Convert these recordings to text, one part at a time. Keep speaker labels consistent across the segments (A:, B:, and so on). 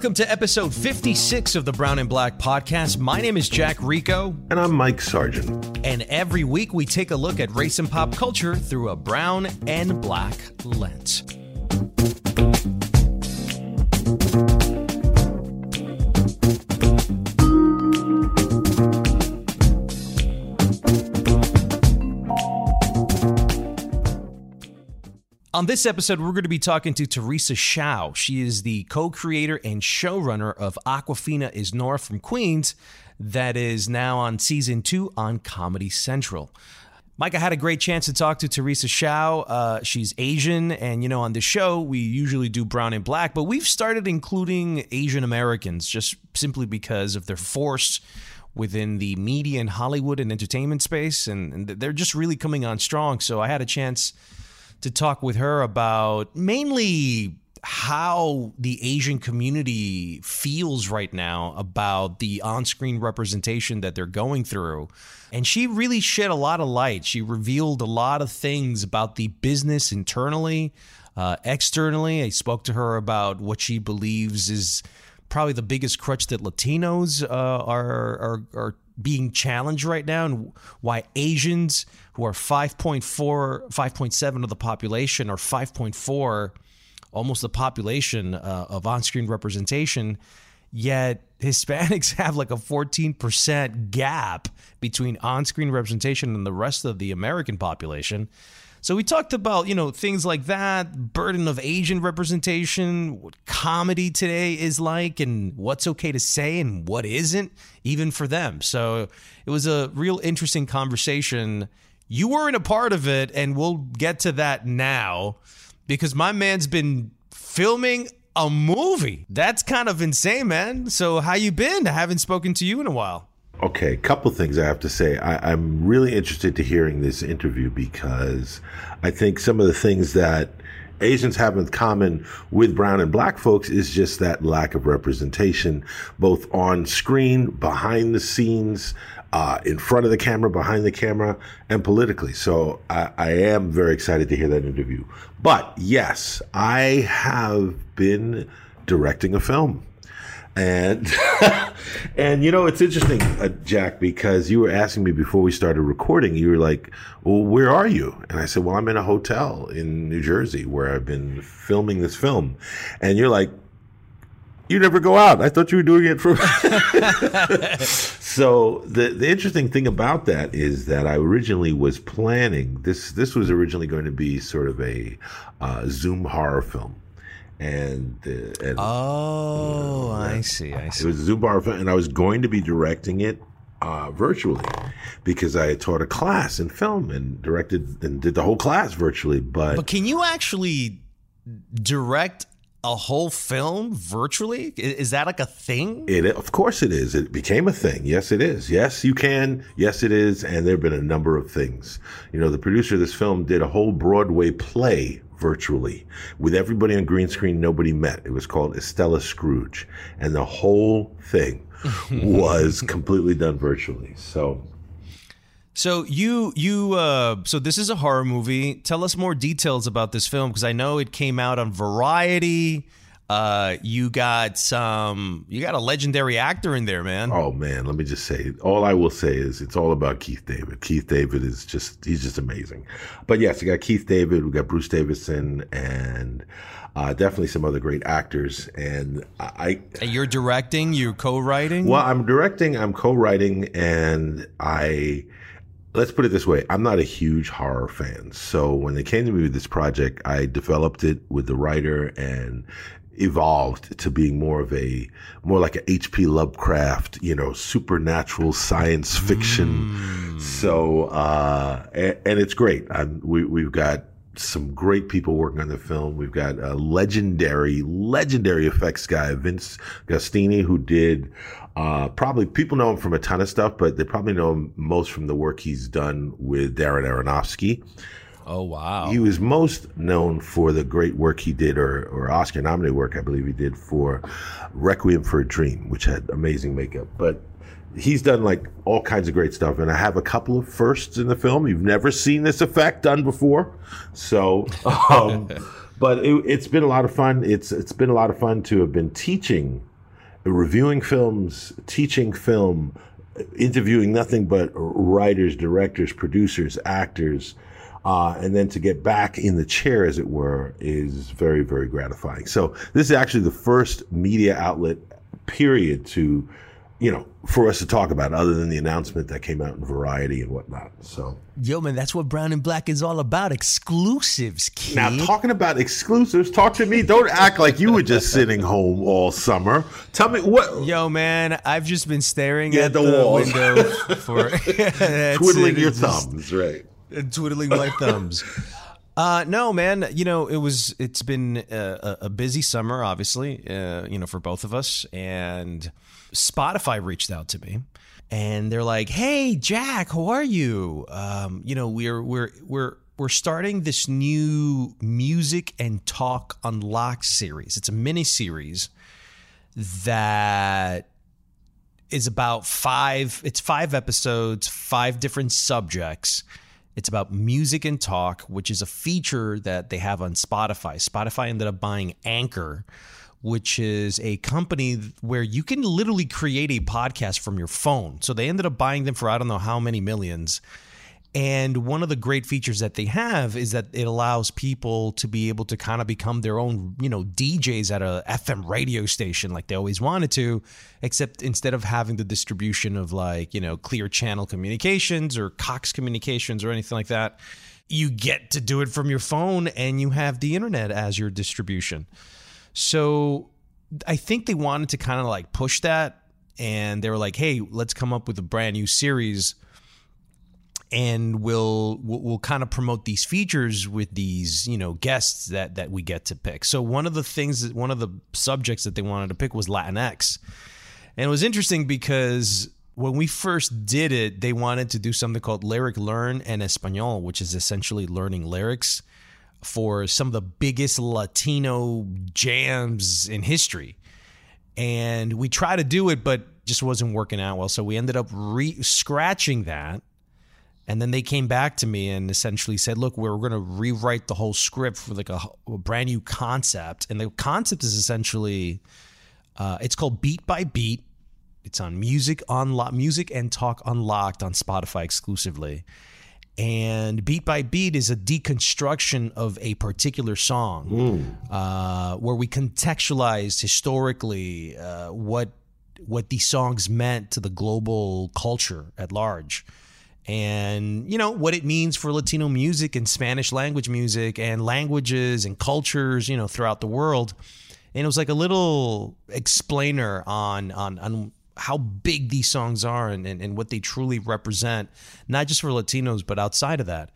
A: Welcome to episode 56 of the Brown and Black podcast. My name is Jack Rico.
B: And I'm Mike Sargent.
A: And every week we take a look at race and pop culture through a brown and black lens. On this episode, we're going to be talking to Teresa Hsiao. She is the co creator and showrunner of Awkwafina is Nora from Queens, that is now on season two on Comedy Central. Mike, I had a great chance to talk to Teresa Hsiao. Uh, she's Asian, and you know, on the show, we usually do brown and black, but we've started including Asian Americans just simply because of their force within the media and Hollywood and entertainment space, and, and they're just really coming on strong. So I had a chance to talk with her about mainly how the Asian community feels right now about the on screen representation that they're going through. And she really shed a lot of light. She revealed a lot of things about the business internally, uh, externally. I spoke to her about what she believes is probably the biggest crutch that Latinos uh, are, are, are being challenged right now and why Asians who are 5.4 5.7 of the population or 5.4 almost the population uh, of on-screen representation yet Hispanics have like a 14% gap between on-screen representation and the rest of the American population. So we talked about, you know, things like that, burden of Asian representation, what comedy today is like and what's okay to say and what isn't even for them. So it was a real interesting conversation. You weren't a part of it and we'll get to that now because my man's been filming a movie. That's kind of insane, man. So how you been? I haven't spoken to you in a while.
B: Okay, a couple things I have to say. I, am really interested to hearing this interview because I think some of the things that Asians have in common with brown and black folks is just that lack of representation, both on screen, behind the scenes, uh, in front of the camera, behind the camera, and politically. So I, I am very excited to hear that interview. But yes, I have been directing a film and and you know it's interesting uh, jack because you were asking me before we started recording you were like well where are you? And i said well i'm in a hotel in new jersey where i've been filming this film. And you're like you never go out. I thought you were doing it for so the the interesting thing about that is that i originally was planning this this was originally going to be sort of a uh, zoom horror film and, uh, and
A: oh, uh, I see, I see.
B: It was a Zubar, and I was going to be directing it uh, virtually because I taught a class in film and directed and did the whole class virtually. But
A: but can you actually direct a whole film virtually? Is that like a thing?
B: It of course it is. It became a thing. Yes, it is. Yes, you can. Yes, it is. And there have been a number of things. You know, the producer of this film did a whole Broadway play virtually. With everybody on green screen nobody met. It was called estella scrooge. And the whole thing was completely done virtually. So
A: so you you uh, so this is a horror movie. Tell us more details about this film because i know it came out on variety uh, you got some. You got a legendary actor in there, man.
B: Oh man, let me just say. All I will say is it's all about Keith David. Keith David is just he's just amazing. But yes, we got Keith David. We got Bruce Davison, and uh, definitely some other great actors. And I,
A: and you're directing. You're co-writing.
B: Well, I'm directing. I'm co-writing, and I let's put it this way i'm not a huge horror fan so when they came to me with this project i developed it with the writer and evolved to being more of a more like a H.P. Lovecraft, you know, supernatural science fiction. Mm. So, uh, and, and, it's great. I'm, we, we've got some great people working on the film. We've got a legendary, legendary effects guy, Vince Guastini, who did uh, probably people know him from a ton of stuff, but they probably know him most from the work he's done with Darren Aronofsky.
A: Oh wow!
B: He was most known for the great work he did, or or Oscar nominated work, I believe he did for Requiem for a Dream, which had amazing makeup. But he's done like all kinds of great stuff, and I have a couple of firsts in the film. You've never seen this effect done before, so. Um, but it, it's been a lot of fun. It's it's been a lot of fun to have been teaching, reviewing films, teaching film, interviewing nothing but writers, directors, producers, actors. Uh, and then to get back in the chair, as it were, is very, very gratifying. So this is actually the first media outlet, period, to you know, for us to talk about other than the announcement that came out in Variety and whatnot. So,
A: yo, man, that's what Brown and Black is all about exclusives, kid.
B: Now, talking about exclusives, talk to me. Don't act like you were just sitting home all summer. Tell me what.
A: Yo, man, I've just been staring yeah, at the, the window for
B: twiddling your thumbs, right?
A: Twiddling my thumbs. Uh, no, man. You know, it was. It's been a, a busy summer, obviously. Uh, you know, for both of us, and Spotify reached out to me and they're like, "Hey, Jack, how are you? Um, you know, we're we're we're we're starting this new music and talk unlocked series. It's a mini series that is about five. It's five episodes, five different subjects." It's about music and talk, which is a feature that they have on Spotify. Spotify ended up buying Anchor, which is a company where you can literally create a podcast from your phone. So they ended up buying them for I don't know how many millions. And one of the great features that they have is that it allows people to be able to kind of become their own, you know, DJs at a FM radio station like they always wanted to, except instead of having the distribution of like, you know, clear channel communications or Cox communications or anything like that, you get to do it from your phone and you have the internet as your distribution. So I think they wanted to kind of like push that and they were like, "Hey, let's come up with a brand new series and we'll we'll, kind of promote these features with these, you know, guests that that we get to pick." So one of the things that one of the subjects that they wanted to pick was Latinx. And it was interesting because when we first did it, they wanted to do something called Lyric Learn and Español, which is essentially learning lyrics for some of the biggest Latino jams in history. And we tried to do it, but just wasn't working out well. So we ended up re- scratching that. And then they came back to me and essentially said, look, we're going to rewrite the whole script for like a, a, brand new concept. And the concept is essentially, uh, it's called Beat by Beat. It's on Music Unlocked, Music and Talk Unlocked on Spotify exclusively and beat by beat is a deconstruction of a particular song uh, where we contextualize historically uh, what what these songs meant to the global culture at large and you know what it means for latino music and spanish language music and languages and cultures you know throughout the world and it was like a little explainer on on on how big these songs are and, and, and what they truly represent, not just for Latinos, but outside of that.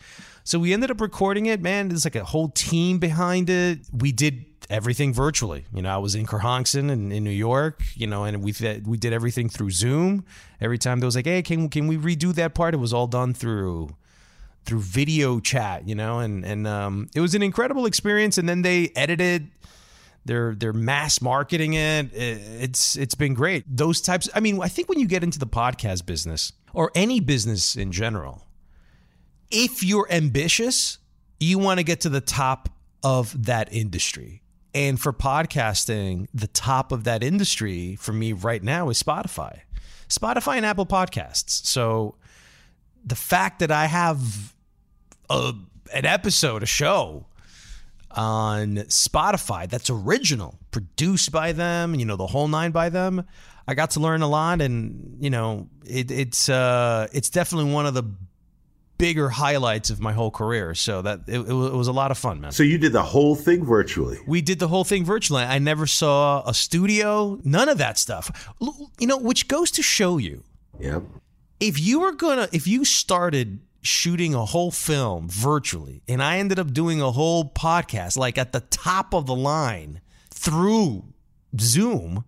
A: So we ended up recording it, man. There's like a whole team behind it. We did everything virtually. You know, I was in Kerhonkson in, in New York, you know, and we we did everything through Zoom. Every time there was like, hey, can can we redo that part? It was all done through through video chat, you know, and and um, it was an incredible experience. And then they edited they're they're mass marketing it. It's it's been great. Those types. I mean, I think when you get into the podcast business or any business in general, if you're ambitious, you want to get to the top of that industry. And for podcasting, the top of that industry for me right now is Spotify. Spotify and Apple Podcasts. So the fact that I have a, an episode, a show on Spotify that's original, produced by them, you know, the whole nine by them. I got to learn a lot, and you know, it, it's uh, it's definitely one of the bigger highlights of my whole career. So that it, it, was a lot of fun, man.
B: So you did the whole thing virtually.
A: We did the whole thing virtually. I never saw a studio, none of that stuff. You know, which goes to show you.
B: Yep.
A: If you were gonna, if you started shooting a whole film virtually and I ended up doing a whole podcast like at the top of the line through Zoom,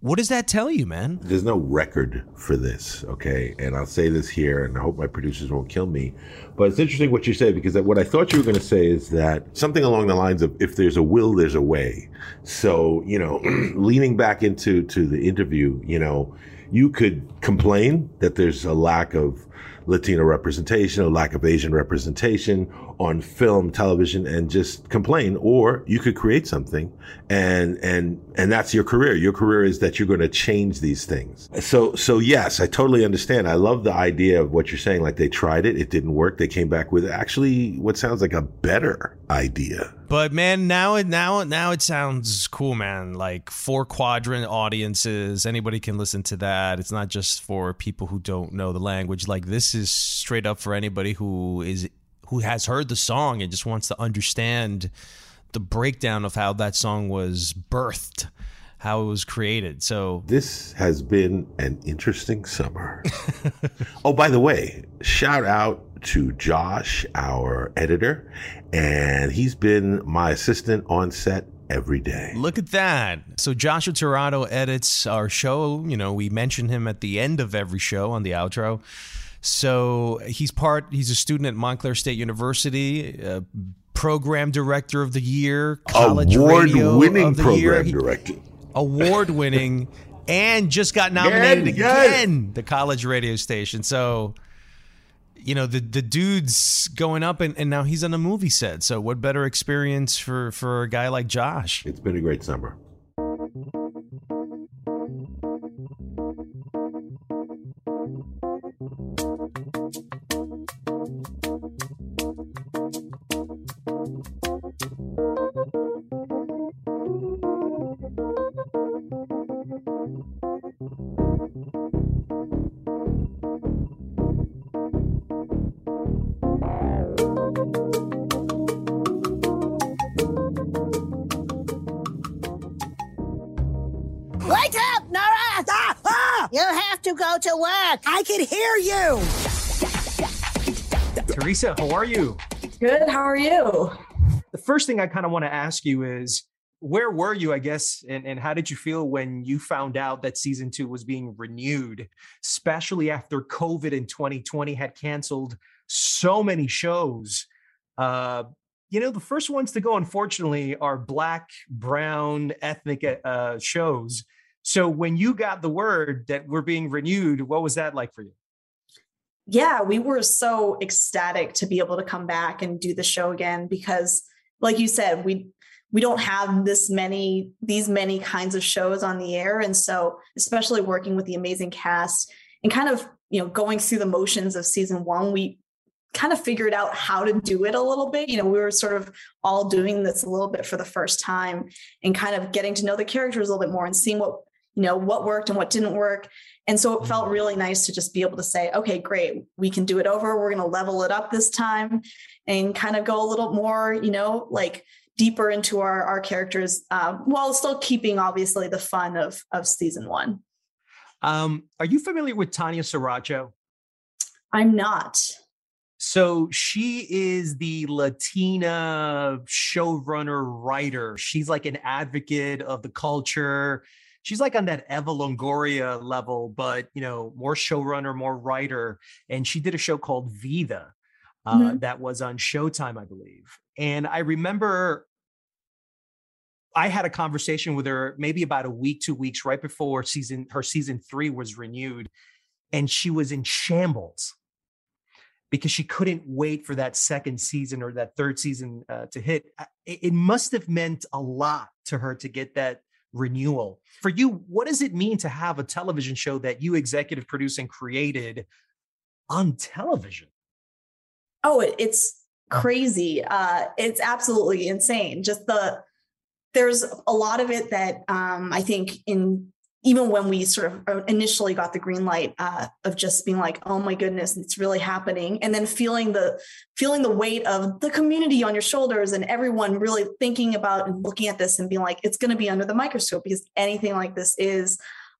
A: what does that tell you, man?
B: There's no record for this, okay? And I'll say this here, and I hope my producers won't kill me. But it's interesting what you say because what I thought you were going to say is that something along the lines of "if there's a will, there's a way." So you know, leaning back into to the interview, you know, you could complain that there's a lack of Latino representation, a lack of Asian representation on film, television, and just complain. Or you could create something and, and, and that's your career. Your career is that you're going to change these things. So, so yes, I totally understand. I love the idea of what you're saying. Like they tried it. It didn't work. They came back with actually what sounds like a better idea.
A: But man, now it now now it sounds cool, man. Like four quadrant audiences, anybody can listen to that. It's not just for people who don't know the language. Like this is straight up for anybody who is who has heard the song and just wants to understand the breakdown of how that song was birthed, how it was created. So
B: this has been an interesting summer. oh, by the way, shout out to Josh, our editor, and he's been my assistant on set every day.
A: Look at that. So Joshua Tirado edits our show. You know, we mention him at the end of every show on the outro. So he's part. He's a student at Montclair State University. Uh, program director of the year, college
B: award-winning program year. director,
A: award-winning, and just got nominated again, the college radio station. So you know the the dude's going up and, and now he's on a movie set so what better experience for for a guy like josh
B: it's been a great summer
C: to go to work. I can hear you.
D: Teresa, how are you?
E: Good. How are you?
D: The first thing I kind of want to ask you is where were you, I guess, and, and how did you feel when you found out that season two was being renewed, especially after COVID in 2020 had canceled so many shows? Uh, you know, the first ones to go, unfortunately, are black, brown, ethnic uh, shows. So when you got the word that we're being renewed, what was that like for you?
E: Yeah, we were so ecstatic to be able to come back and do the show again because like you said, we we don't have this many these many kinds of shows on the air and so especially working with the amazing cast and kind of, you know, going through the motions of season 1, we kind of figured out how to do it a little bit. You know, we were sort of all doing this a little bit for the first time and kind of getting to know the characters a little bit more and seeing what you know what worked and what didn't work. And so it felt mm-hmm. really nice to just be able to say okay great we can do it over. We're going to level it up this time and kind of go a little more you know like deeper into our our characters um, while still keeping obviously the fun of of season one.
D: Um, are you familiar with tanya saracho
E: i'm not.
D: So she is the Latina showrunner writer. She's like an advocate of the culture she's like on that Eva Longoria level, but you know, more showrunner, more writer. And she did a show called Vida uh, mm-hmm. that was on Showtime, I believe. And I remember I had a conversation with her maybe about a week, two weeks right before season her season three was renewed, and she was in shambles because she couldn't wait for that second season or that third season uh, to hit. It, it must have meant a lot to her to get that renewal. For you, what does it mean to have a television show that you executive produced and created on television?
E: Oh, it's crazy. Uh, it's absolutely insane. Just the there's a lot of it that um, I think in even when we sort of uh, initially got the green light uh, of just being like oh my goodness it's really happening and then feeling the feeling the weight of the community on your shoulders and everyone really thinking about and looking at this and being like it's going to be under the microscope because anything like this is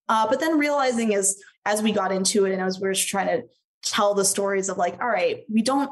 E: uh, but then realizing as as we got into it and as we are trying to tell the stories of like all right we don't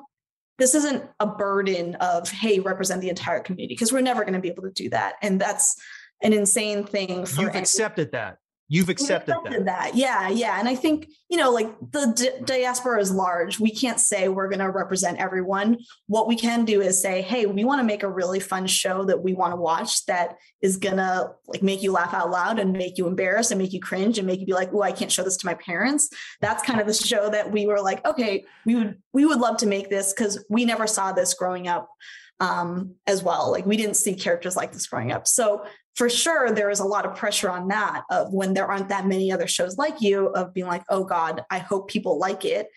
E: this isn't a burden of hey represent the entire community because we're never going to be able to do that and that's an insane thing
D: for you've accepted that You've accepted,
E: accepted that. that. Yeah, yeah. And I think, you know, like the di- diaspora is large. We can't say we're going to represent everyone. What we can do is say, hey, we want to make a really fun show that we want to watch that is going to like make you laugh out loud and make you embarrassed and make you cringe and make you be like, oh, I can't show this to my parents. That's kind of the show that we were like, okay, we would we would love to make this because we never saw this growing up um, as well. Like we didn't see characters like this growing up. So for sure there is a lot of pressure on that of when there aren't that many other shows like you of being like oh god i hope people like it.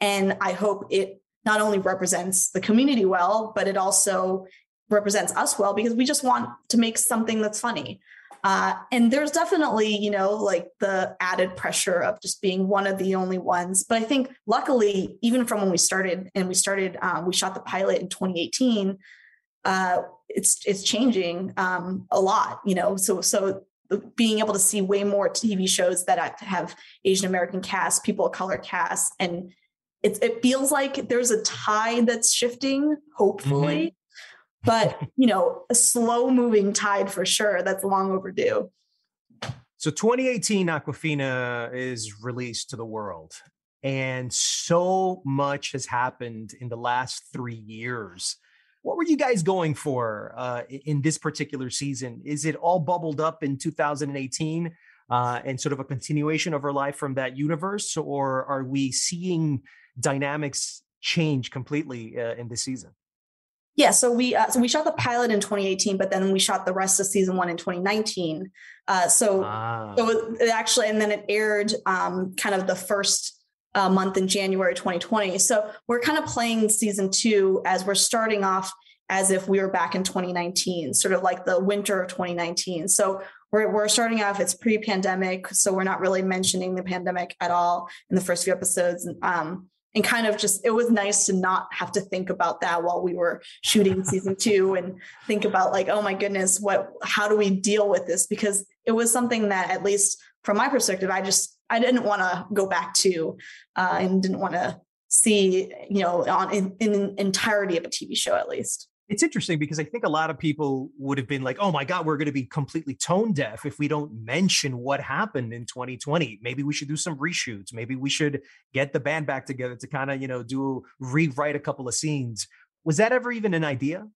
E: And i hope it not only represents the community well but it also represents us well because we just want to make something that's funny. Uh, and there's definitely you know like the added pressure of just being one of the only ones. But i think luckily even from when we started and we started um, we shot the pilot in 2018 uh, it's it's changing um, a lot you know? So so being able to see way more tv shows that have asian american cast people of color cast and it, it feels like there's a tide that's shifting hopefully. Mm-hmm. but you know a slow moving tide for sure that's long overdue.
D: So 2018 Awkwafina is released to the world and so much has happened in the last three years what were you guys going for uh, in this particular season? Is it all bubbled up in 2018 uh, and sort of a continuation of our life from that universe, or are we seeing dynamics change completely uh, in this season?
E: Yeah, so we uh, so we shot the pilot in 2018, but then we shot the rest of season one in 2019. Uh, so ah. so it actually, and then it aired um, kind of the first uh, month in January 2020. So we're kind of playing season two as we're starting off as if we were back in 2019, sort of like the winter of 2019. So we're, we're starting off, it's pre pandemic. So we're not really mentioning the pandemic at all in the first few episodes. Um, and kind of just, it was nice to not have to think about that while we were shooting season two and think about like, oh my goodness, what, how do we deal with this? Because it was something that, at least from my perspective, I just I didn't want to go back to uh, and didn't want to see, you know, on in, in entirety of a TV show at least.
D: It's interesting because I think a lot of people would have been like, "Oh my God, we're going to be completely tone deaf if we don't mention what happened in 2020. Maybe we should do some reshoots. Maybe we should get the band back together to kind of, you know, do rewrite a couple of scenes." Was that ever even an idea?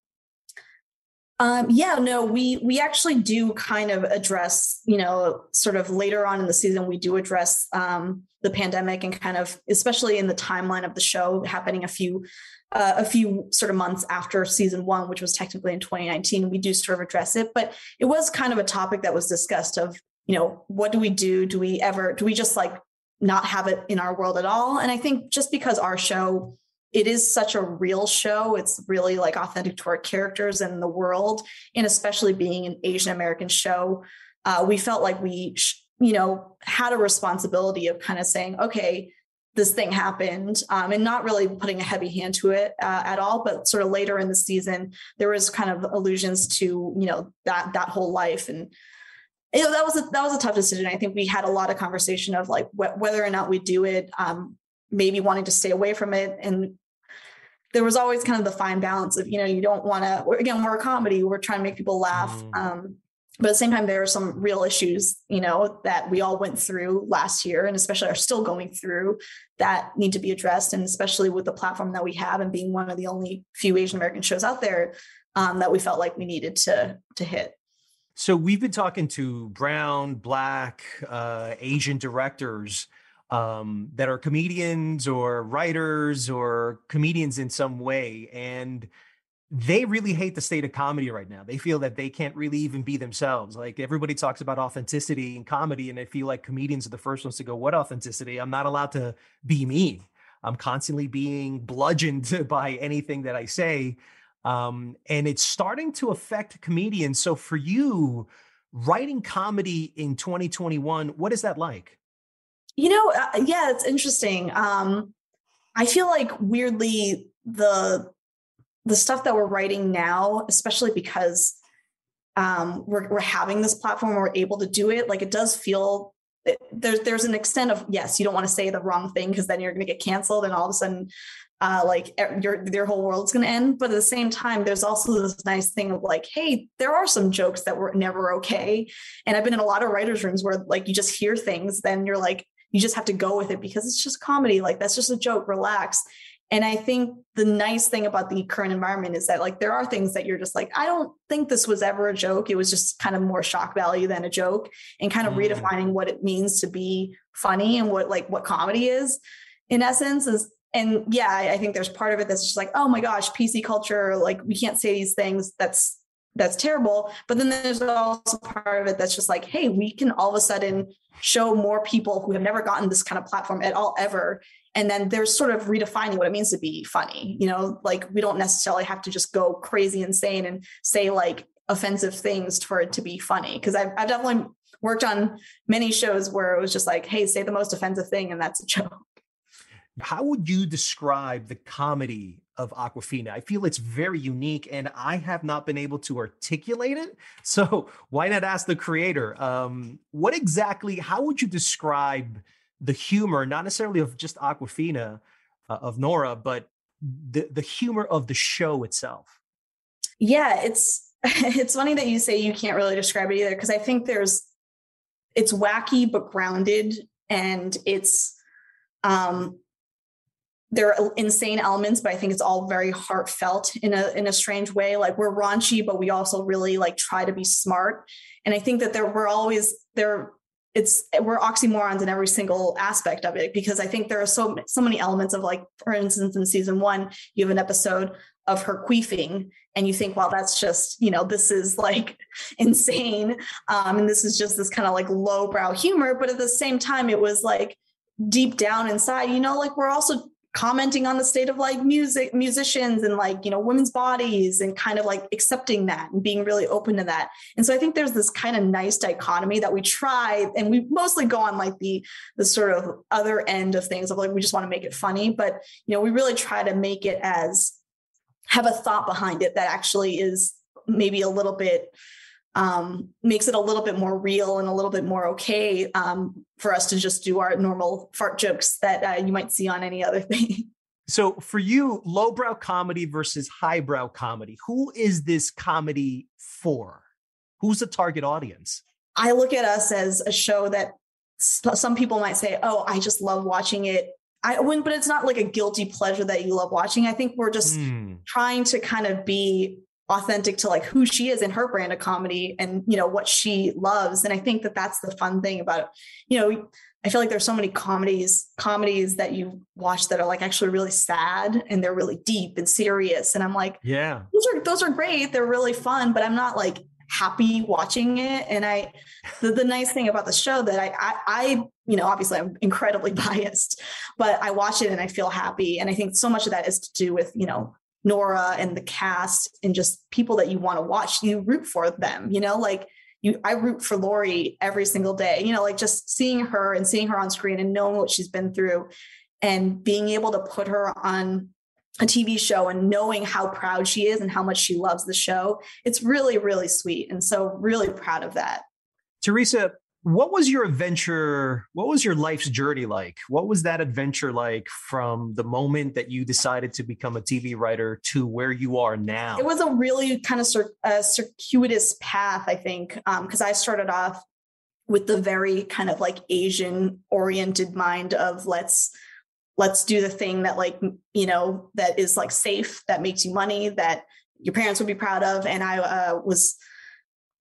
E: Um, yeah, no, we we actually do kind of address, you know, sort of later on in the season, we do address um, the pandemic and kind of, especially in the timeline of the show, happening a few uh, a few sort of months after season one, which was technically in 2019. We do sort of address it, but it was kind of a topic that was discussed of, you know, what do we do? Do we ever do we just like not have it in our world at all? And I think just because our show it is such a real show. It's really like authentic to our characters and the world, and especially being an Asian American show, uh, we felt like we, you know, had a responsibility of kind of saying, okay, this thing happened, um, and not really putting a heavy hand to it uh, at all. But sort of later in the season, there was kind of allusions to, you know, that that whole life and you know, that was a that was a tough decision. I think we had a lot of conversation of like wh- whether or not we do it, um, maybe wanting to stay away from it, and there was always kind of the fine balance of you know you don't want to again we're a comedy we're trying to make people laugh mm. um, but at the same time there are some real issues you know that we all went through last year and especially are still going through that need to be addressed and especially with the platform that we have and being one of the only few asian american shows out there um, that we felt like we needed to to hit
D: so we've been talking to brown black uh, asian directors um, that are comedians or writers or comedians in some way. And they really hate the state of comedy right now. They feel that they can't really even be themselves. Like everybody talks about authenticity in comedy, and I feel like comedians are the first ones to go, What authenticity? I'm not allowed to be me. I'm constantly being bludgeoned by anything that I say. Um, and it's starting to affect comedians. So for you, writing comedy in 2021, what is that like?
E: You know, uh, yeah, it's interesting. Um, I feel like weirdly the the stuff that we're writing now, especially because um, we're we're having this platform, we're able to do it. Like it does feel there's there's an extent of yes, you don't want to say the wrong thing because then you're going to get canceled, and all of a sudden uh, like your their whole world's going to end. But at the same time, there's also this nice thing of like, hey, there are some jokes that were never okay. And I've been in a lot of writers' rooms where like you just hear things, then you're like, you just have to go with it because it's just comedy. Like that's just a joke. Relax. And I think the nice thing about the current environment is that like there are things that you're just like, I don't think this was ever a joke. It was just kind of more shock value than a joke and kind of mm. redefining what it means to be funny and what like what comedy is in essence is and yeah, I think there's part of it that's just like, oh my gosh, PC culture, like we can't say these things. That's that's terrible. But then there's also part of it that's just like, hey, we can all of a sudden show more people who have never gotten this kind of platform at all ever. And then there's sort of redefining what it means to be funny. You know, like we don't necessarily have to just go crazy insane and say like offensive things for it to be funny. Cause I've, I've definitely worked on many shows where it was just like, hey, say the most offensive thing and that's a joke.
D: How would you describe the comedy of Awkwafina. I feel it's very unique and I have not been able to articulate it. So why not ask the creator? Um, what exactly, how would you describe the humor, not necessarily of just Awkwafina, uh, of Nora, but the, the humor of the show itself?
E: Yeah, it's it's funny that you say you can't really describe it either because I think there's it's wacky but grounded and it's um there are insane elements, but I think it's all very heartfelt in a in a strange way. Like we're raunchy, but we also really like try to be smart. And I think that there we're always there. It's we're oxymorons in every single aspect of it because I think there are so so many elements of like, for instance, in season one, you have an episode of her queefing and you think well that's just you know this is like insane um, and this is just this kind of like lowbrow humor but at the same time it was like deep down inside you know like we're also commenting on the state of like music musicians and like you know women's bodies and kind of like accepting that and being really open to that. And so i think there's this kind of nice dichotomy that we try and we mostly go on like the the sort of other end of things of like we just want to make it funny. But you know we really try to make it as have a thought behind it that actually is maybe a little bit um, makes it a little bit more real and a little bit more okay um, for us to just do our normal fart jokes that uh, you might see on any other thing.
D: So, for you, lowbrow comedy versus highbrow comedy, who is this comedy for? Who's the target audience?
E: I look at us as a show that some people might say, "Oh, I just love watching it." I wouldn't, but it's not like a guilty pleasure that you love watching. I think we're just mm. trying to kind of be authentic to like who she is in her brand of comedy and you know what she loves. And i think that that's the fun thing about you know i feel like there's so many comedies comedies that you watch that are like actually really sad and they're really deep and serious. And i'm like
D: yeah.
E: Those are those are great. They're really fun but i'm not like happy watching it. And i the, the nice thing about the show that I, I i you know obviously i'm incredibly biased but i watch it and i feel happy. And i think so much of that is to do with you know Nora and the cast and just people that you want to watch. You root for them, you know, like you I root for Lori every single day. You know, like just seeing her and seeing her on screen and knowing what she's been through and being able to put her on a TV show and knowing how proud she is and how much she loves the show. It's really, really sweet. And so really proud of that.
D: Teresa, what was your adventure? What was your life's journey like? What was that adventure like from the moment that you decided to become a TV writer to where you are now?
E: It was a really kind of cir- a circuitous path, I think, because um, I started off with the very kind of like Asian oriented mind of let's let's do the thing that like you know that is like safe that makes you money that your parents would be proud of and i uh, was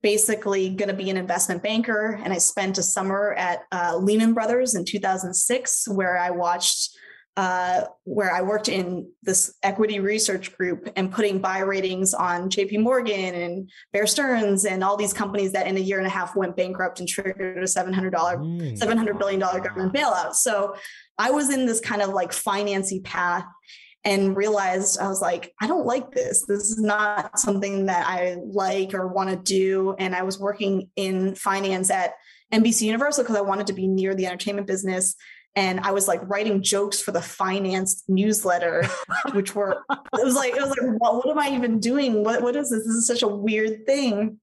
E: basically going to be an investment banker. And I spent a summer at uh, Lehman Brothers in 2006, where I watched, uh, where I worked in this equity research group and putting buy ratings on JP Morgan and Bear Stearns and all these companies that in a year and a half went bankrupt and triggered a $700, mm. $700 billion government bailout. So I was in this kind of like financy path and realized I was like, I don't like this. This is not something that I like or want to do. And I was working in finance at NBC Universal because I wanted to be near the entertainment business. And I was like writing jokes for the finance newsletter, which were it was like it was like, well, what am I even doing? What what is this? This is such a weird thing.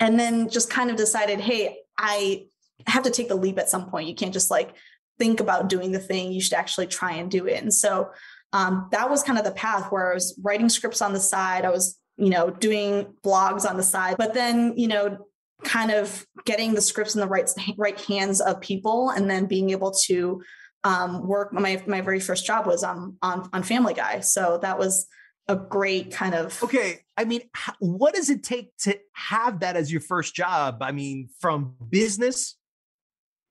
E: And then just kind of decided, hey, I have to take the leap at some point. You can't just like think about doing the thing. You should actually try and do it. And so um, that was kind of the path where I was writing scripts on the side. I was, you know, doing blogs on the side, but then, you know, kind of getting the scripts in the right right hands of people, and then being able to um, work. My my very first job was on on on Family Guy, so that was a great kind of
D: okay i mean what does it take to have that as your first job i mean from business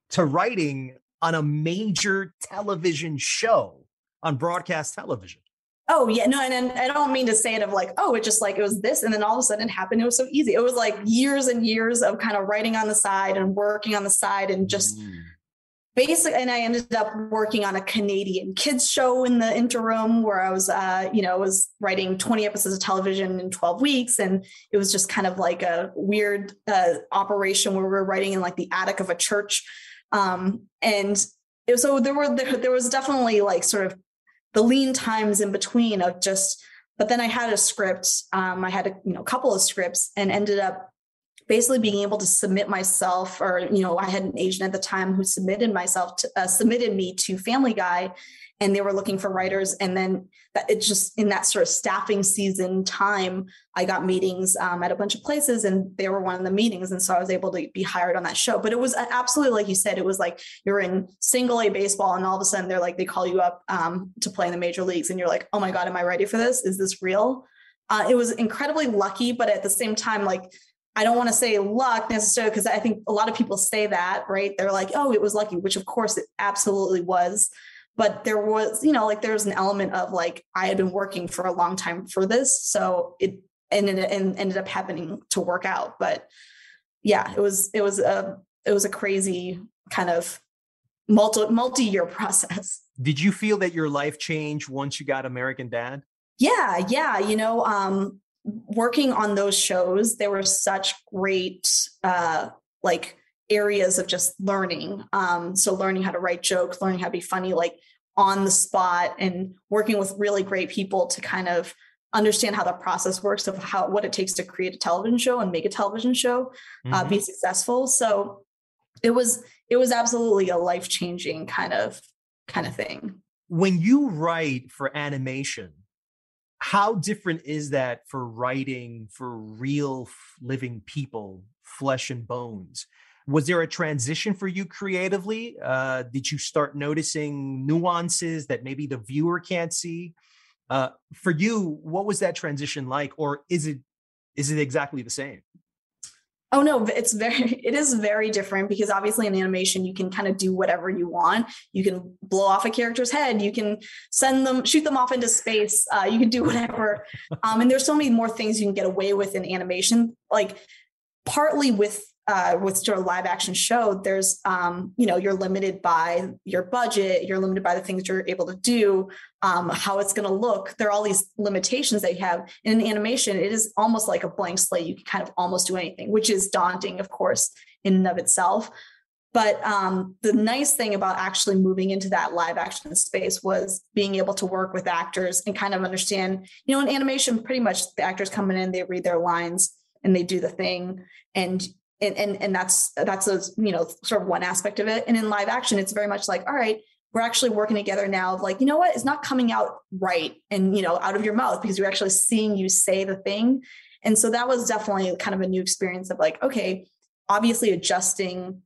D: to writing on a major television show on broadcast television.
E: Oh yeah no and, and i don't mean to say it of like oh it just like it was this and then all of a sudden it happened. It was so easy. It was like years and years of kind of writing on the side and working on the side and just mm. basically and i ended up working on a canadian kids show in the interim where i was uh, you know was writing 20 episodes of television in 12 weeks and it was just kind of like a weird uh, operation where we were writing in like the attic of a church. Um, and so there were there, there was definitely like sort of the lean times in between of just but then i had a script um, i had a you know couple of scripts and ended up basically being able to submit myself or you know i had an agent at the time who submitted myself to uh, submitted me to family guy and they were looking for writers. And then that it just in that sort of staffing season time i got meetings um, at a bunch of places and they were one of the meetings. And so i was able to be hired on that show. But it was absolutely like you said it was like you're in single a baseball and all of a sudden they're like they call you up um, to play in the major leagues and you're like oh my god am i ready for this? Is this real? Uh, it was incredibly lucky but at the same time like I don't want to say luck necessarily because I think a lot of people say that, right? They're like, oh, it was lucky, which of course it absolutely was. But there was, you know, like there's an element of like, I had been working for a long time for this. So it ended, and ended up happening to work out. But yeah, it was, it was a, it was a crazy kind of multi, multi-year process.
D: Did you feel that your life changed once you got American Dad?
E: Yeah, yeah. You know, um, working on those shows, there were such great uh, like areas of just learning. Um, so learning how to write jokes, learning how to be funny, like on the spot, and working with really great people to kind of understand how the process works of how what it takes to create a television show and make a television show uh, mm-hmm. be successful. So it was it was absolutely a life changing kind of kind of thing.
D: When you write for animation, how different is that for writing for real living people flesh and bones was there a transition for you creatively uh, did you start noticing nuances that maybe the viewer can't see uh, for you what was that transition like or is it is it exactly the same
E: Oh no, it's very it is very different because obviously in animation you can kind of do whatever you want. You can blow off a character's head, you can send them shoot them off into space, uh, you can do whatever. Um, and there's so many more things you can get away with in animation. Like partly with uh, with sort of live action show, there's um, you know you're limited by your budget, you're limited by the things you're able to do, um, how it's going to look. There are all these limitations that you have. In animation, it is almost like a blank slate. You can kind of almost do anything, which is daunting, of course, in and of itself. But um, the nice thing about actually moving into that live action space was being able to work with actors and kind of understand, you know, in animation, pretty much the actors coming in, they read their lines and they do the thing and and and, and that's that's a you know sort of one aspect of it. And in live action it's very much like all right we're actually working together now of like you know what? It's not coming out right and you know out of your mouth because we're actually seeing you say the thing. And so that was definitely kind of a new experience of like okay obviously adjusting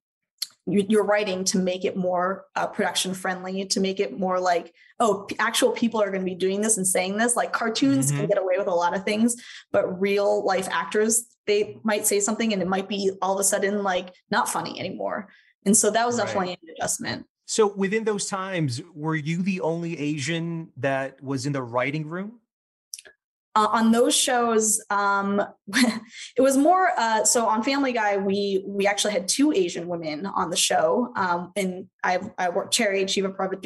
E: your writing to make it more uh, production friendly to make it more like oh actual people are going to be doing this and saying this. Like cartoons mm-hmm. can get away with a lot of things but real life actors they might say something and it might be all of a sudden like not funny anymore. And so that was definitely an adjustment.
D: So within those times were you the only asian that was in the writing room?
E: Uh, on those shows um, it was more uh, so on family guy we we actually had two asian women on the show. Um, and i i worked cherry chiva Pravit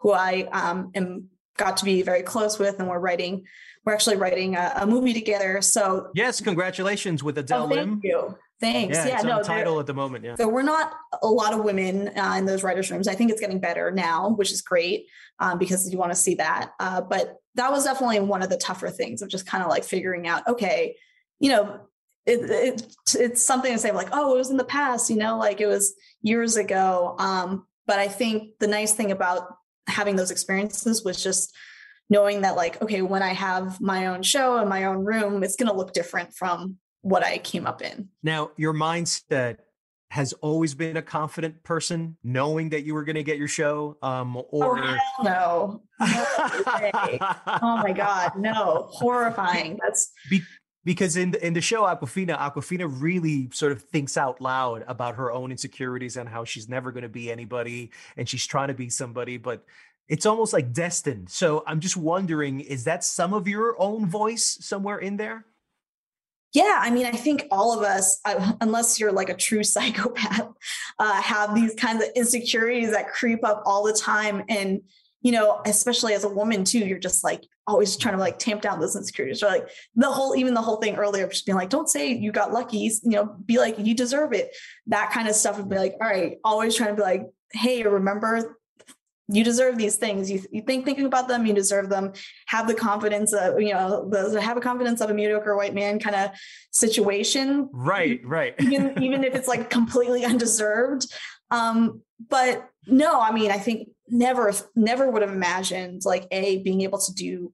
E: who i um, am got to be very close with and we're writing we're actually writing a, a movie together so
D: yes congratulations with adele
E: oh, thank
D: lim
E: you Thanks.
D: Yeah, yeah no, title at the moment. Yeah.
E: So we're not a lot of women uh, in those writers' rooms. I think it's getting better now, which is great um, because you want to see that. Uh, but that was definitely one of the tougher things of just kind of like figuring out, okay, you know, it, it, it's something to say like, oh, it was in the past, you know, like it was years ago. Um, but I think the nice thing about having those experiences was just knowing that like okay when i have my own show in my own room it's going to look different from what i came up in.
D: Now your mindset has always been a confident person knowing that you were going to get your show um
E: oh,
D: or
E: no, no oh my god no. Horrifying. That's
D: Be- because in the, in the show Awkwafina, Awkwafina really sort of thinks out loud about her own insecurities and how she's never going to be anybody and she's trying to be somebody, but it's almost like destined. So I'm just wondering, is that some of your own voice somewhere in there?
E: Yeah, I mean, I think all of us, unless you're like a true psychopath, uh, have these kinds of insecurities that creep up all the time. And you know, especially as a woman too, you're just like always trying to like tamp down those insecurities. Or like the whole, even the whole thing earlier, just being like, don't say you got lucky, you know, be like, you deserve it. That kind of stuff would be like, all right, always trying to be like, hey, remember you deserve these things. You, you think thinking about them, you deserve them. Have the confidence of, you know, the, have a confidence of a mediocre white man kind of situation.
D: Right, right.
E: even, even if it's like completely undeserved. Um, but no, I mean, I think never never would have imagined like a being able to do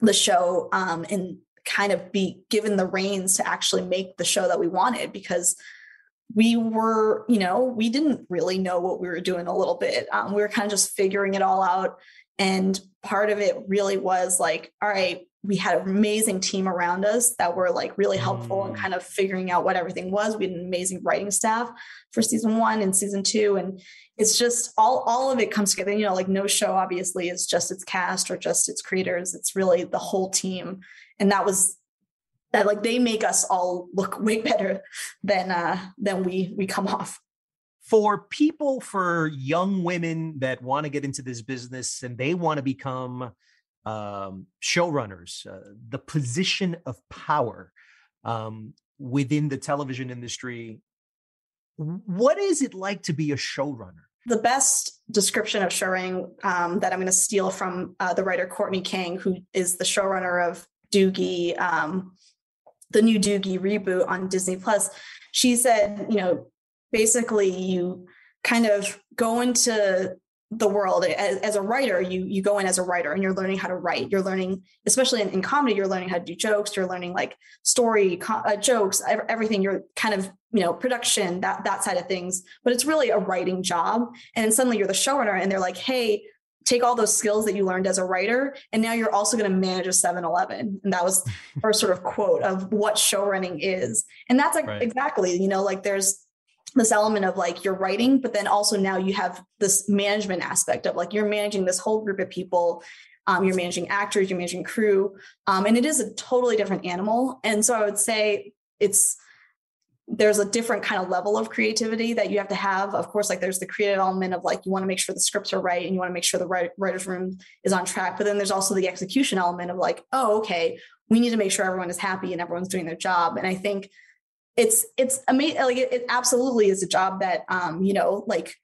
E: the show um, and kind of be given the reins to actually make the show that we wanted because we were you know we didn't really know what we were doing a little bit. Um, we were kind of just figuring it all out. And part of it really was like all right we had an amazing team around us that were like really helpful mm. and kind of figuring out what everything was. We had an amazing writing staff for season one and season two. And it's just all all of it comes together. You know like no show obviously is just its cast or just its creators. It's really the whole team. And that was that like they make us all look way better than uh than we we come off
D: for people for young women that want to get into this business and they want to become um showrunners uh, the position of power um within the television industry what is it like to be a showrunner?
E: The best description of showrunning um, that I'm going to steal from uh, the writer Kourtney Kang who is the showrunner of Doogie, um, the new Doogie reboot on Disney Plus. She said, you know, basically you kind of go into the world as, as, a writer you you go in as a writer and you're learning how to write. You're learning especially in, in comedy you're learning how to do jokes you're learning like story uh, jokes everything. You're kind of you know production that that side of things. But it's really a writing job. And suddenly you're the showrunner and they're like hey take all those skills that you learned as a writer and now you're also going to manage a 7-eleven and that was her sort of quote of what show running is and that's like right. exactly you know like there's this element of like you're writing, but then also now you have this management aspect of like you're managing this whole group of people. Um, you're managing actors, you're managing crew, um, and it is a totally different animal. And so I would say it's there's a different kind of level of creativity that you have to have. Of course, like there's the creative element of like you want to make sure the scripts are right and you want to make sure the writer's room is on track. But then there's also the execution element of like, oh, okay, we need to make sure everyone is happy and everyone's doing their job. And I think it's it's amazing like it, it, absolutely is a job that um you know like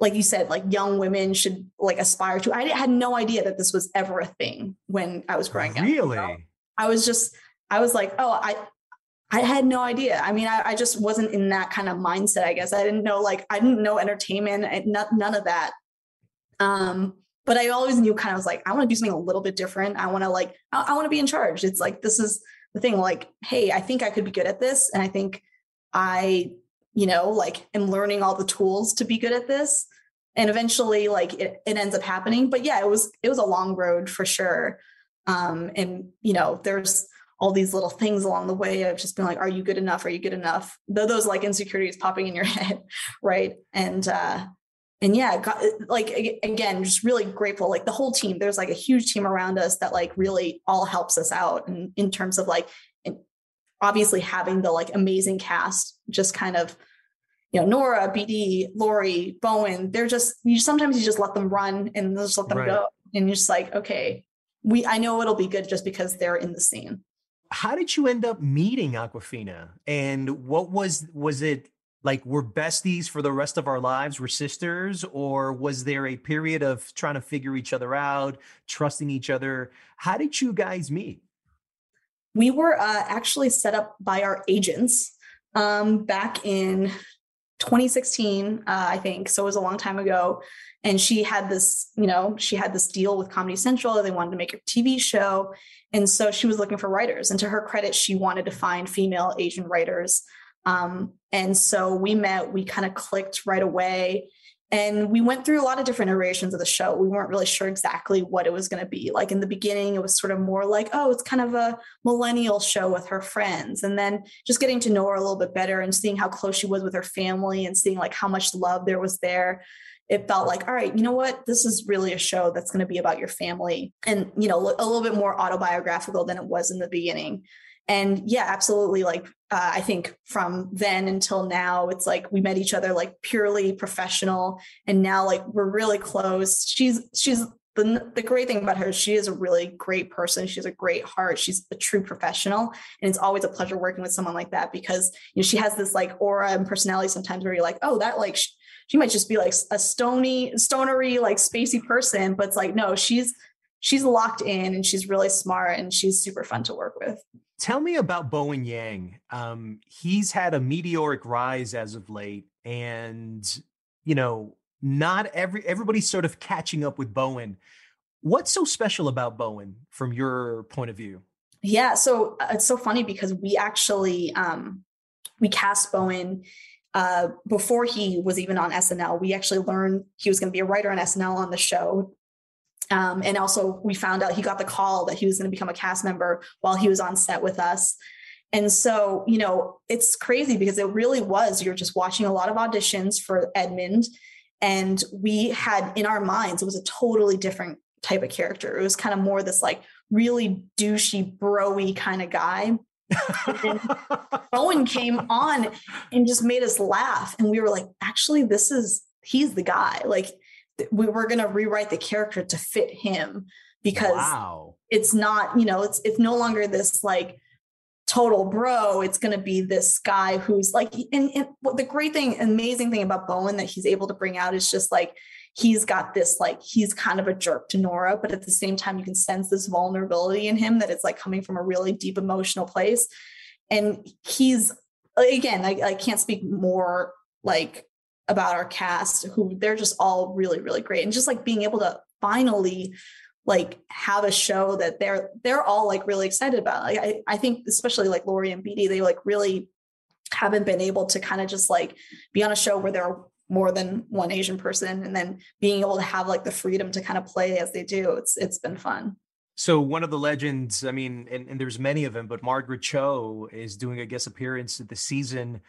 E: like you said like young women should like aspire to i had no idea that this was ever a thing when i was growing
D: really? up
E: really i was just i was like oh i i had no idea i mean I, I, just wasn't in that kind of mindset i guess i didn't know like i didn't know entertainment and not, none of that um but i always knew kind of was like i want to do something a little bit different i want to like i, I want to be in charge it's like this is the thing like, hey, I think I could be good at this. And I think I, you know, like am learning all the tools to be good at this. And eventually like it, it ends up happening. But yeah, it was it was a long road for sure. Um, and you know, there's all these little things along the way of just being like, are you good enough? Are you good enough? Though those like insecurities popping in your head, right? And uh and yeah, got, like again, just really grateful. Like the whole team, there's like a huge team around us that like really all helps us out, and in, in terms of like, obviously having the like amazing cast, just kind of, you know, Nora, BD, Lori, Bowen. They're just you. Sometimes you just let them run and just let them right. go, and you're just like, okay, we. I know it'll be good just because they're in the scene.
D: How did you end up meeting Awkwafina, and what was was it like we're besties for the rest of our lives we're sisters or was there a period of trying to figure each other out trusting each other how did you guys meet
E: we were uh, actually set up by our agents um, back in 2016, uh, I think. So it was a long time ago. And she had this, you know, she had this deal with Comedy Central. They wanted to make a TV show. And so she was looking for writers. And to her credit, she wanted to find female Asian writers. Um, and so we met, we kind of clicked right away. And we went through a lot of different iterations of the show. We weren't really sure exactly what it was going to be. Like in the beginning, it was sort of more like, oh, it's kind of a millennial show with her friends. And then just getting to know her a little bit better and seeing how close she was with her family and seeing like how much love there was there. It felt like, all right, you know what? This is really a show that's going to be about your family and, you know, a little bit more autobiographical than it was in the beginning. And yeah absolutely like uh, i think from then until now it's like we met each other like purely professional. And now like we're really close. She's she's the, the great thing about her is she is a really great person. She has a great heart. She's a true professional. And it's always a pleasure working with someone like that because you know she has this like aura and personality sometimes where you're like oh that like she, she might just be like a stony stonery like spacey person but it's like no she's she's locked in and she's really smart and she's super fun to work with.
D: Tell me about Bowen Yang. Um, he's had a meteoric rise as of late, and you know, not every everybody's sort of catching up with Bowen. What's so special about Bowen from your point of view?
E: Yeah, so uh, it's so funny because we actually um, we cast Bowen uh, before he was even on SNL. We actually learned he was going to be a writer on SNL on the show um, and also, we found out he got the call that he was going to become a cast member while he was on set with us. And so, you know, it's crazy because it really was, you're just watching a lot of auditions for Edmund. And we had in our minds, it was a totally different type of character. It was kind of more this like really douchey, broy kind of guy. Bowen came on and just made us laugh. And we were like, actually, this is, he's the guy. Like, we were going to rewrite the character to fit him because wow. it's not you know it's it's no longer this like total bro it's going to be this guy who's like and, and the great thing amazing thing about bowen that he's able to bring out is just like he's got this like he's kind of a jerk to nora but at the same time you can sense this vulnerability in him that it's like coming from a really deep emotional place. And he's again I, I can't speak more like about our cast who they're just all really really great. And just like being able to finally like have a show that they're they're all like really excited about. Like I, I think especially like Lori and BD they like really haven't been able to kind of just like be on a show where there are more than one Asian person and then being able to have like the freedom to kind of play as they do it's it's been fun.
D: So one of the legends, I mean, and, and, there's many of them, but Margaret Cho is doing a guest appearance at the season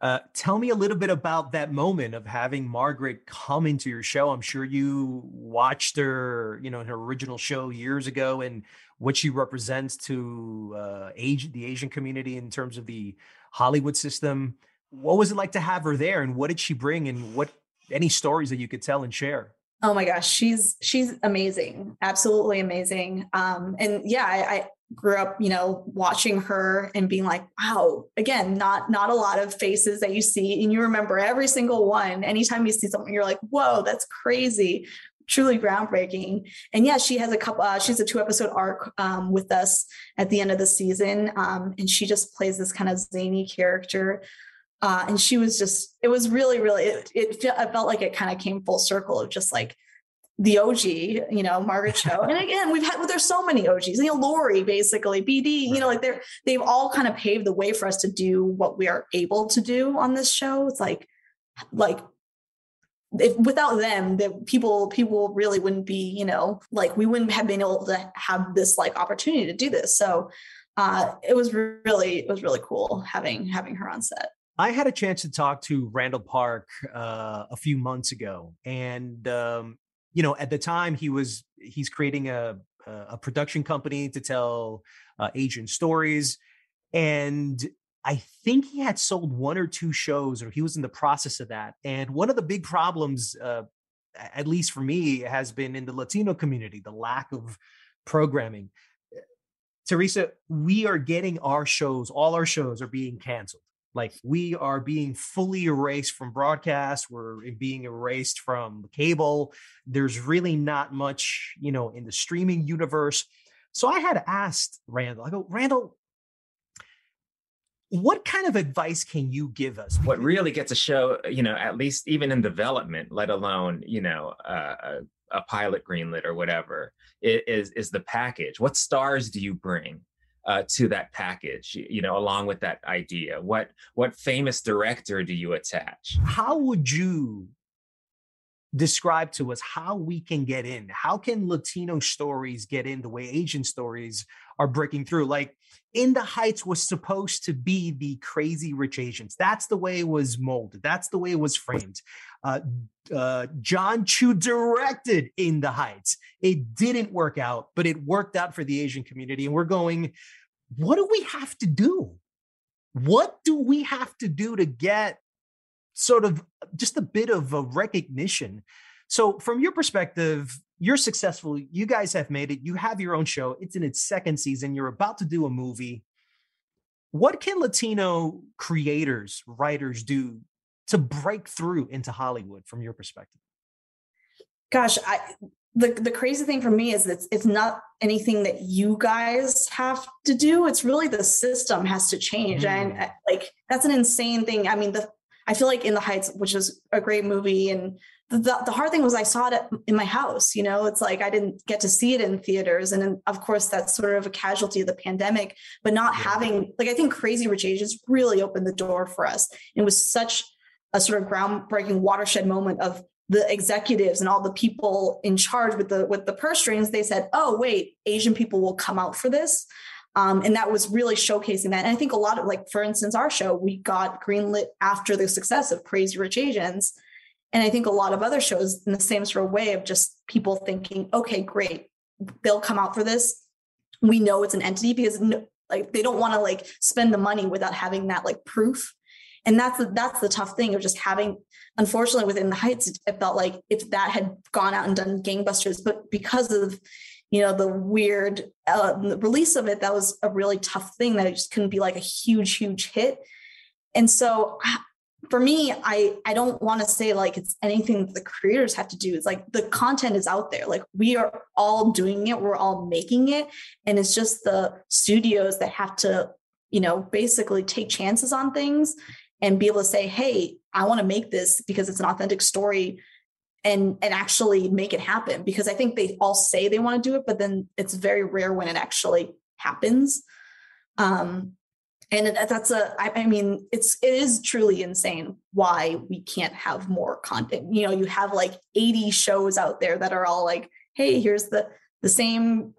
D: uh, tell me a little bit about that moment of having Margaret come into your show. I'm sure you watched her, you know, in her original show years ago, and what she represents to uh, age the Asian community in terms of the Hollywood system. What was it like to have her there, and what did she bring, and what any stories that you could tell and share?
E: Oh my gosh, she's she's amazing, absolutely amazing. Um, and yeah, I, grew up you know watching her and being like wow again not not a lot of faces that you see and you remember every single one. Anytime you see something you're like whoa that's crazy truly groundbreaking. And yeah she has a couple uh, she's a two episode arc um, with us at the end of the season um, and she just plays this kind of zany character. Uh, and she was just it was really really it, it, it felt like it kind of came full circle of just like the OG, you know, Margaret Cho. And again, we've had, well, there's so many OGs, you know, Lori, basically, BD, you know, like they're, they've all kind of paved the way for us to do what we are able to do on this show. It's like, like, if, without them, the people people really wouldn't be, you know, like we wouldn't have been able to have this like opportunity to do this. So uh, it was really it was really cool having having her on set.
D: I had a chance to talk to Randall Park uh, a few months ago, and um, you know, at the time he was he's creating a a production company to tell uh, Asian stories, and I think he had sold one or two shows, or he was in the process of that. And one of the big problems, uh, at least for me, has been in the Latino community the lack of programming. Teresa, we are getting our shows, all our shows are being canceled. Like we are being fully erased from broadcast. We're being erased from cable. There's really not much, you know, in the streaming universe. So I had asked Randall, I go, Randall, what kind of advice can you give us?
F: What really gets a show, you know, at least even in development, let alone, you know, uh, a, a pilot greenlit or whatever, is is the package. What stars do you bring? Uh, to that package you know along with that idea? What what famous director do you attach?
D: How would you describe to us how we can get in how can latino stories get in the way asian stories are breaking through? Like in the heights was supposed to be the crazy rich asians. That's the way it was molded. That's the way it was framed. Uh, uh, jon chu directed in the heights. It didn't work out but it worked out for the asian community and we're going what do we have to do? What do we have to do to get sort of just a bit of a recognition so from your perspective you're successful. You guys have made it. You have your own show. It's in its second season. You're about to do a movie. What can Latino creators, writers do to break through into Hollywood from your perspective?
E: Gosh, I the the crazy thing for me is that it's not anything that you guys have to do. It's really the system has to change. Mm. And like that's an insane thing. I mean, the I feel like In the Heights, which is a great movie and the, the hard thing was I saw it in my house. You know, it's like I didn't get to see it in theaters. And of course, that's sort of a casualty of the pandemic, but not yeah. having, like, I think Crazy Rich Asians really opened the door for us. It was such a sort of groundbreaking watershed moment of the executives and all the people in charge with the with the purse strings they said oh wait asian people will come out for this um, and that was really showcasing that and i think a lot of like for instance our show we got greenlit after the success of crazy rich asians and I think a lot of other shows in the same sort of way of just people thinking, okay, great, they'll come out for this. We know it's an entity because no, like they don't want to like spend the money without having that like proof. And that's the, that's the tough thing of just having. Unfortunately, within the Heights, it felt like if that had gone out and done gangbusters, but because of you know the weird uh, release of it, that was a really tough thing that it just couldn't be like a huge, huge hit. And so for me i i don't want to say like it's anything the creators have to do. It's like the content is out there. Like we are all doing it. We're all making it. And it's just the studios that have to you know basically take chances on things and be able to say hey i want to make this because it's an authentic story and and actually make it happen because i think they all say they want to do it but then it's very rare when it actually happens. Um and that's a I mean it's it is truly insane why we can't have more content. You know you have like 80 shows out there that are all like hey here's the the same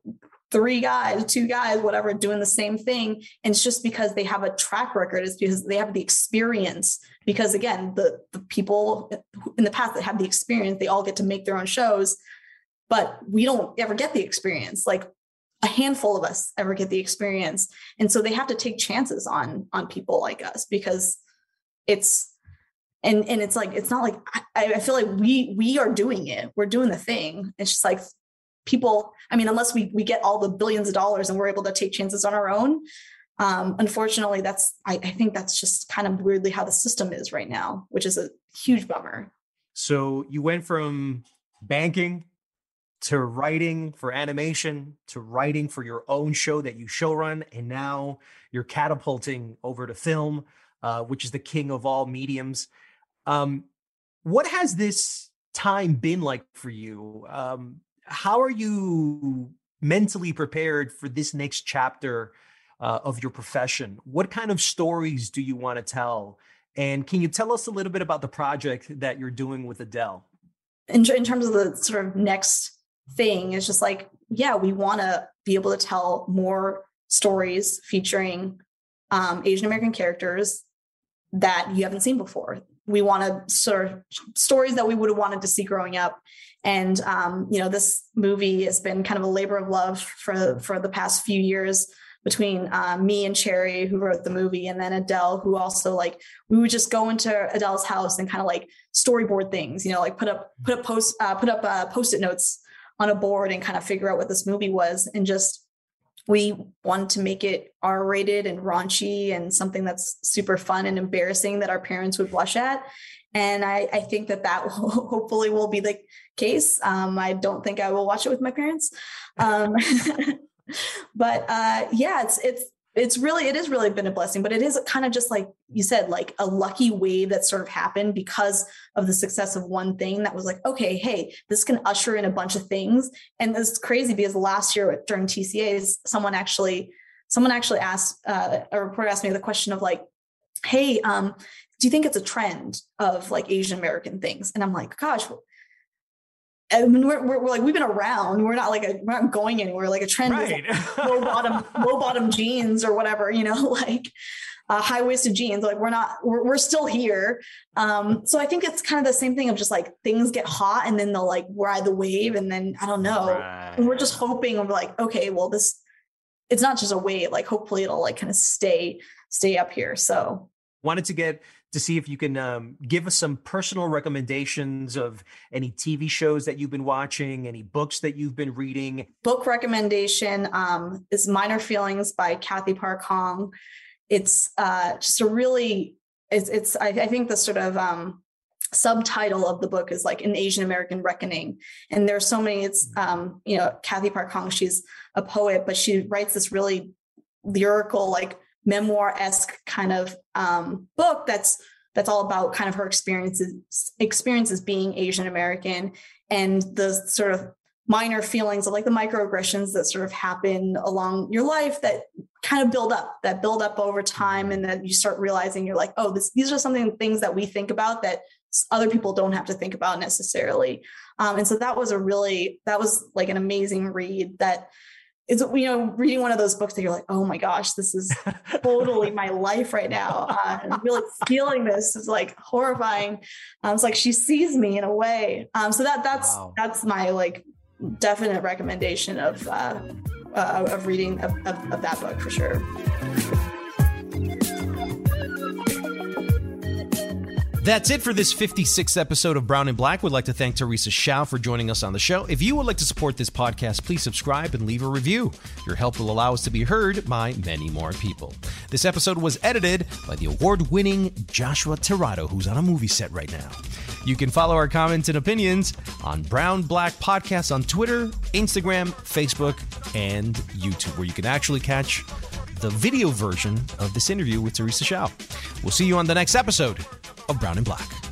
E: three guys two guys whatever doing the same thing. And it's just because they have a track record it's because they have the experience because again the the people in the past that have the experience they all get to make their own shows but we don't ever get the experience. Like a handful of us ever get the experience. And so they have to take chances on on people like us because it's and and it's like it's not like I, I feel like we we are doing it. We're doing the thing. It's just like people i mean unless we we get all the billions of dollars and we're able to take chances on our own um unfortunately that's I, I think that's just kind of weirdly how the system is right now which is a huge bummer.
D: So you went from banking to writing for animation to writing for your own show that you showrun and now you're catapulting over to film uh, which is the king of all mediums. Um, what has this time been like for you? Um, how are you mentally prepared for this next chapter uh, of your profession what kind of stories do you want to tell and can you tell us a little bit about the project that you're doing with adele
E: in, in terms of the sort of next thing it's just like, yeah, we want to be able to tell more stories featuring um, Asian American characters that you haven't seen before. We want to sort of stories that we would have wanted to see growing up. And um, you know, this movie has been kind of a labor of love for for the past few years between uh, me and Cherry, who wrote the movie, and then Adele, who also like we would just go into Adele's house and kind of like storyboard things, you know, like put up put up post uh, put up uh, post-it notes on a board and kind of figure out what this movie was and just we wanted to make it r-rated and raunchy and something that's super fun and embarrassing that our parents would blush at. And I, I think that that will, hopefully will be the case. Um, i don't think i will watch it with my parents. Um, but uh, yeah it's it's it's really it is really been a blessing but it is kind of just like you said like a lucky wave that sort of happened because of the success of one thing that was like okay hey this can usher in a bunch of things. And it's crazy because last year during tcas someone actually someone actually asked uh, a reporter asked me the question of like hey um do you think it's a trend of like asian american things? And i'm like gosh I mean, we're, we're, we're, like we've been around. We're not like a, we're not going anywhere. Like a trend right. like low bottom low bottom jeans or whatever. You know, like uh, high waisted jeans. Like we're not we're, we're still here. Um, so I think it's kind of the same thing of just like things get hot and then they'll like ride the wave and then I don't know. Right. And we're just hoping of like okay, well this it's not just a wave. Like hopefully it'll like kind of stay stay up here. So
D: wanted to get to see if you can um, give us some personal recommendations of any TV shows that you've been watching, any books that you've been reading.
E: Book recommendation um, is Minor Feelings by Cathy Park Hong. It's uh, just a really, it's, it's I, I think the sort of um, subtitle of the book is like an Asian American reckoning. And there's so many, it's, um, you know, Cathy Park Hong, she's a poet, but she writes this really lyrical, like memoir-esque kind of um, book that's that's all about kind of her experiences experiences being Asian American and the sort of minor feelings of like the microaggressions that sort of happen along your life that kind of build up that build up over time and then you start realizing you're like oh this, these are something things that we think about that other people don't have to think about necessarily. Um, and so that was a really that was like an amazing read that it's you know reading one of those books that you're like oh my gosh this is totally my life right now. Uh, and really feeling this. Is like horrifying. Um, it's like she sees me in a way. Um, so that that's wow. that's my like definite recommendation of uh, uh, of reading of, of, of that book for sure
A: That's it for this 56th episode of Brown and Black. We'd like to thank Teresa Hsiao for joining us on the show. If you would like to support this podcast, please subscribe and leave a review. Your help will allow us to be heard by many more people. This episode was edited by the award winning Joshua Tirado, who's on a movie set right now. You can follow our comments and opinions on Brown Black Podcasts on Twitter, Instagram, Facebook, and YouTube, where you can actually catch the video version of this interview with Teresa Hsiao. We'll see you on the next episode of Brown and Black.